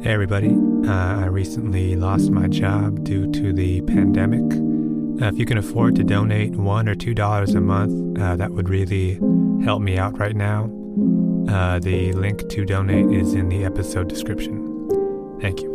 Hey, everybody. Uh, I recently lost my job due to the pandemic. Uh, if you can afford to donate one or two dollars a month, uh, that would really help me out right now. Uh, the link to donate is in the episode description. Thank you.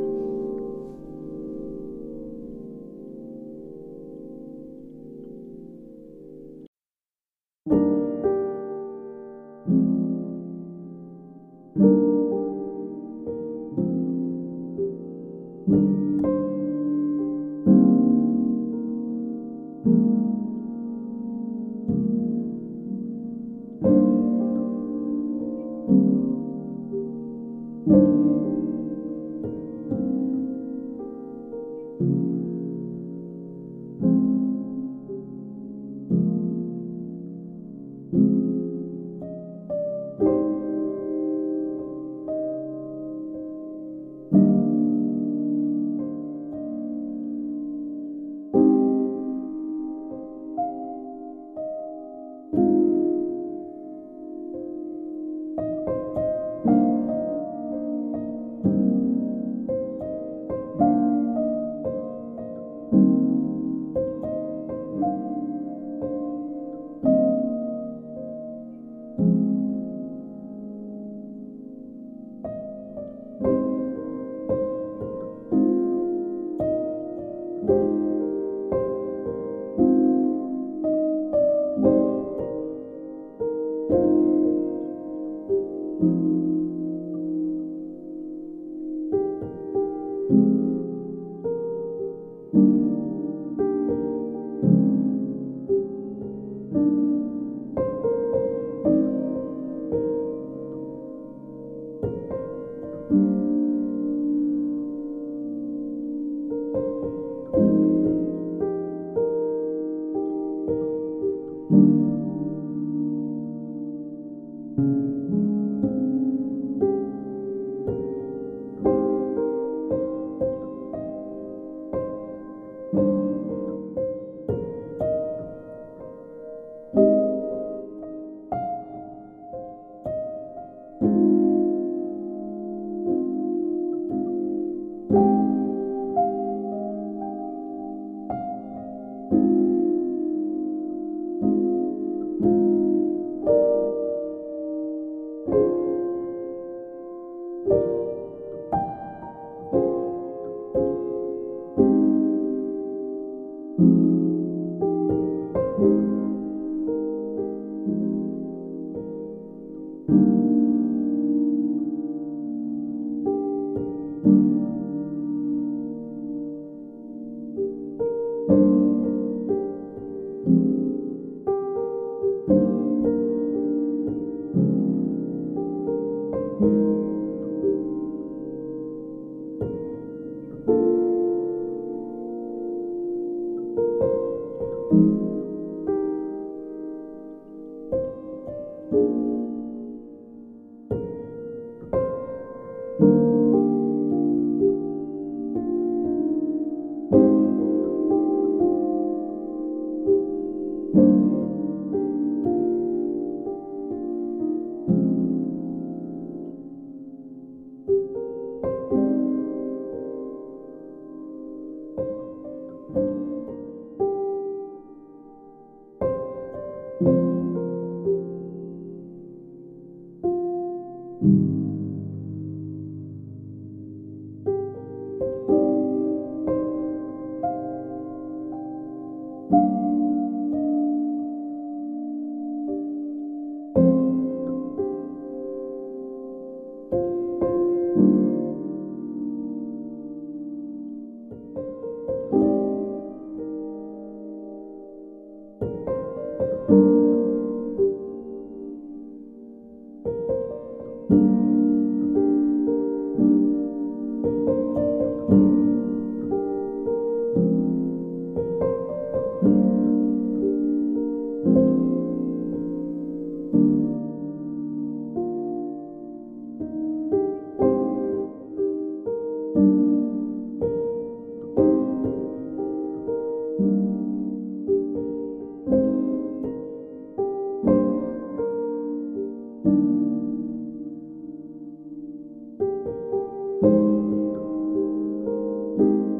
you.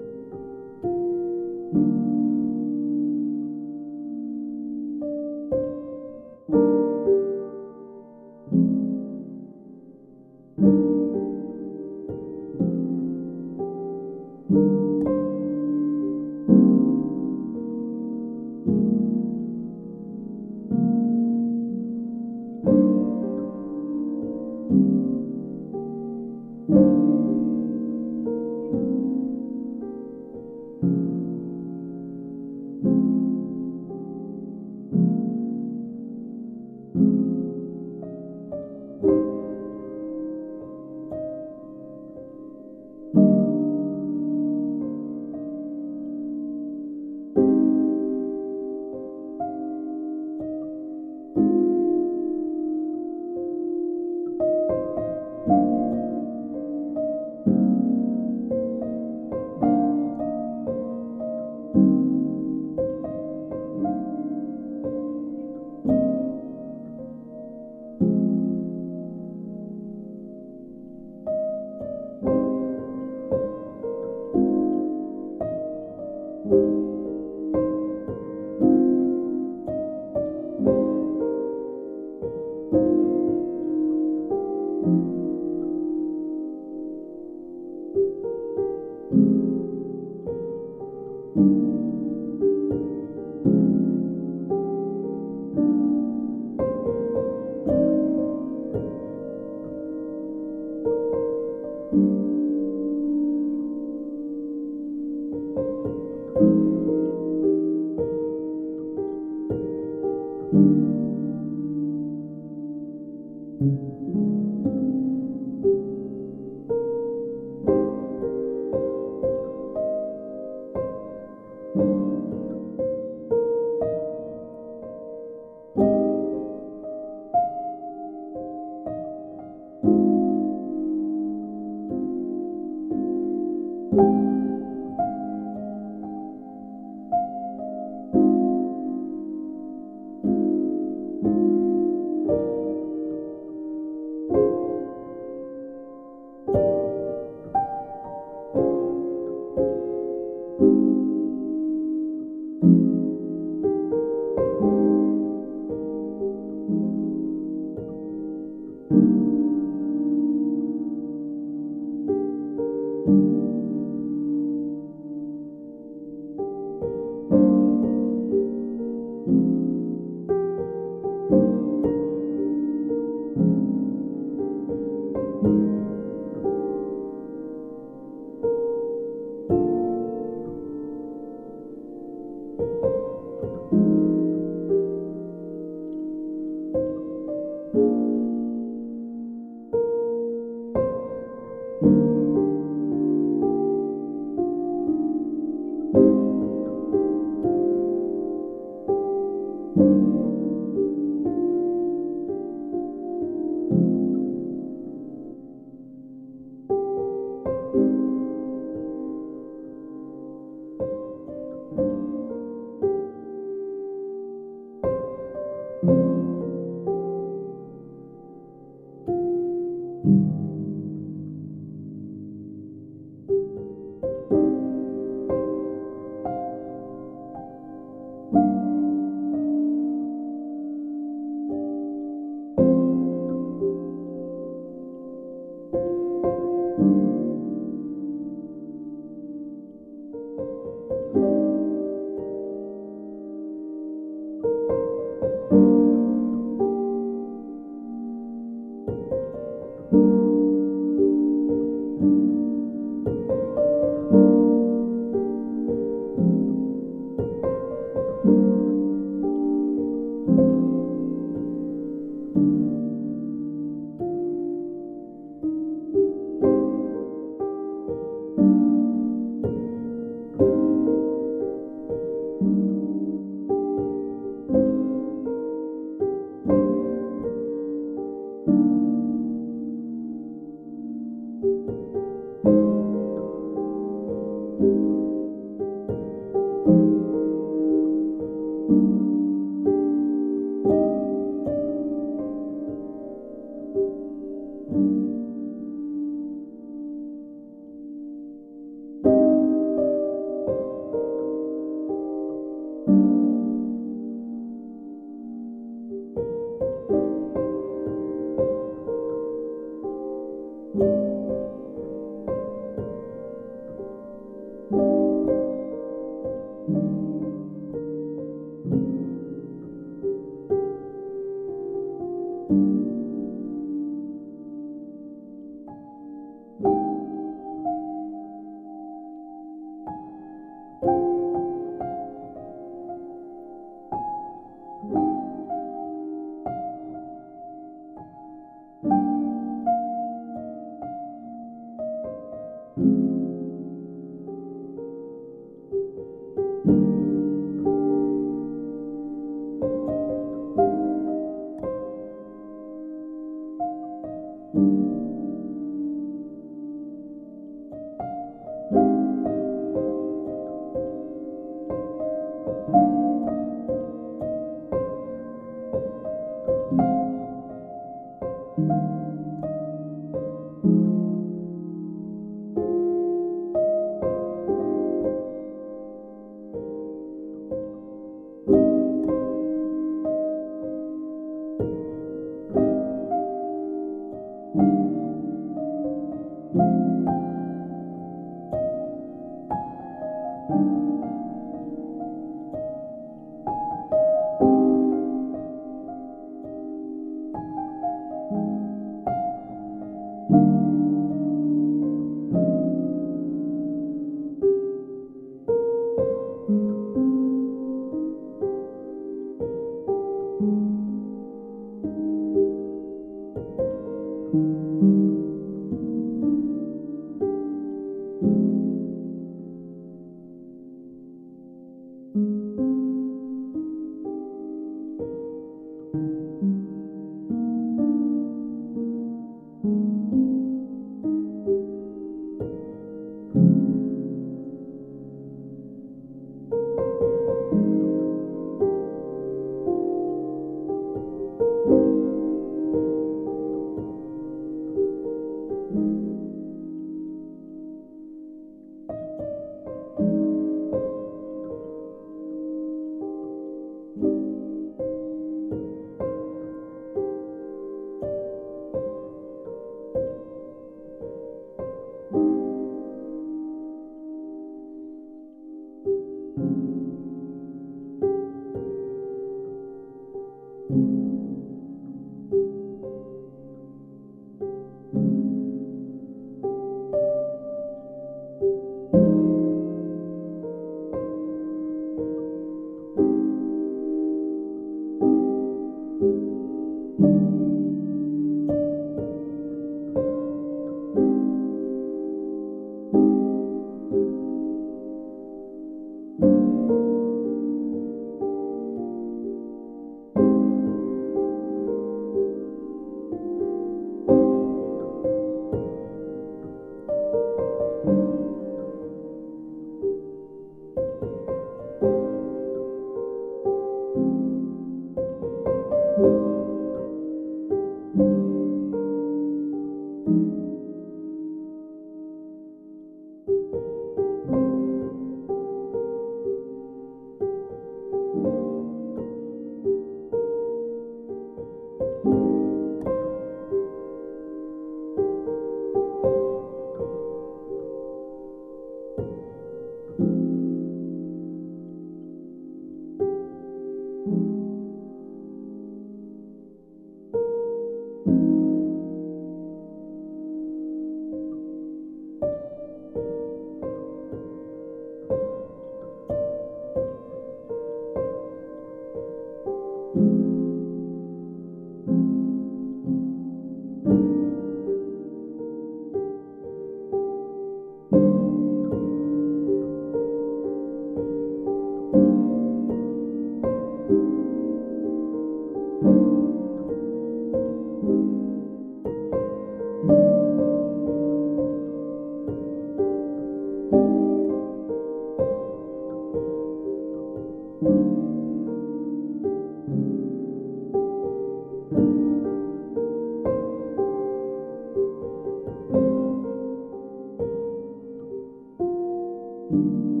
you.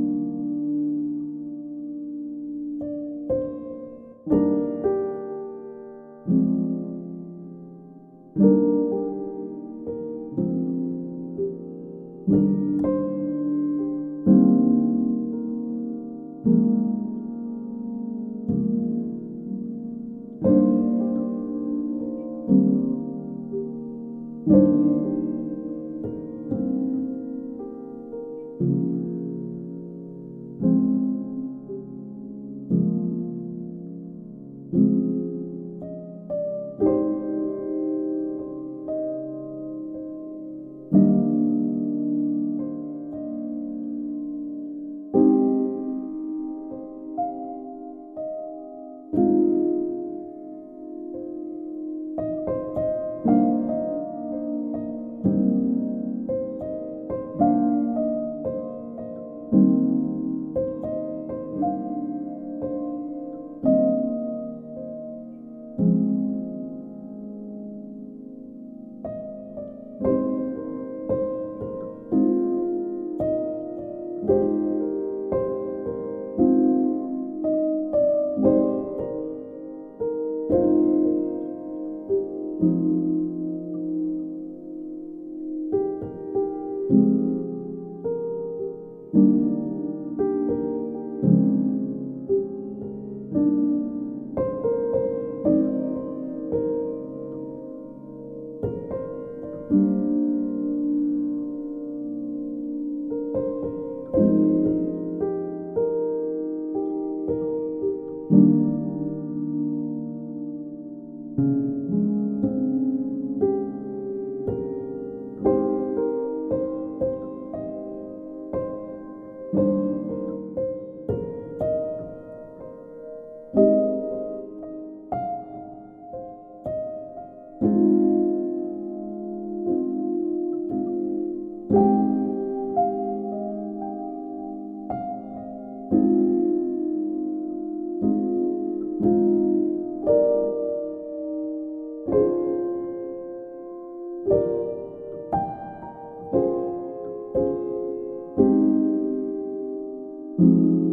you. you.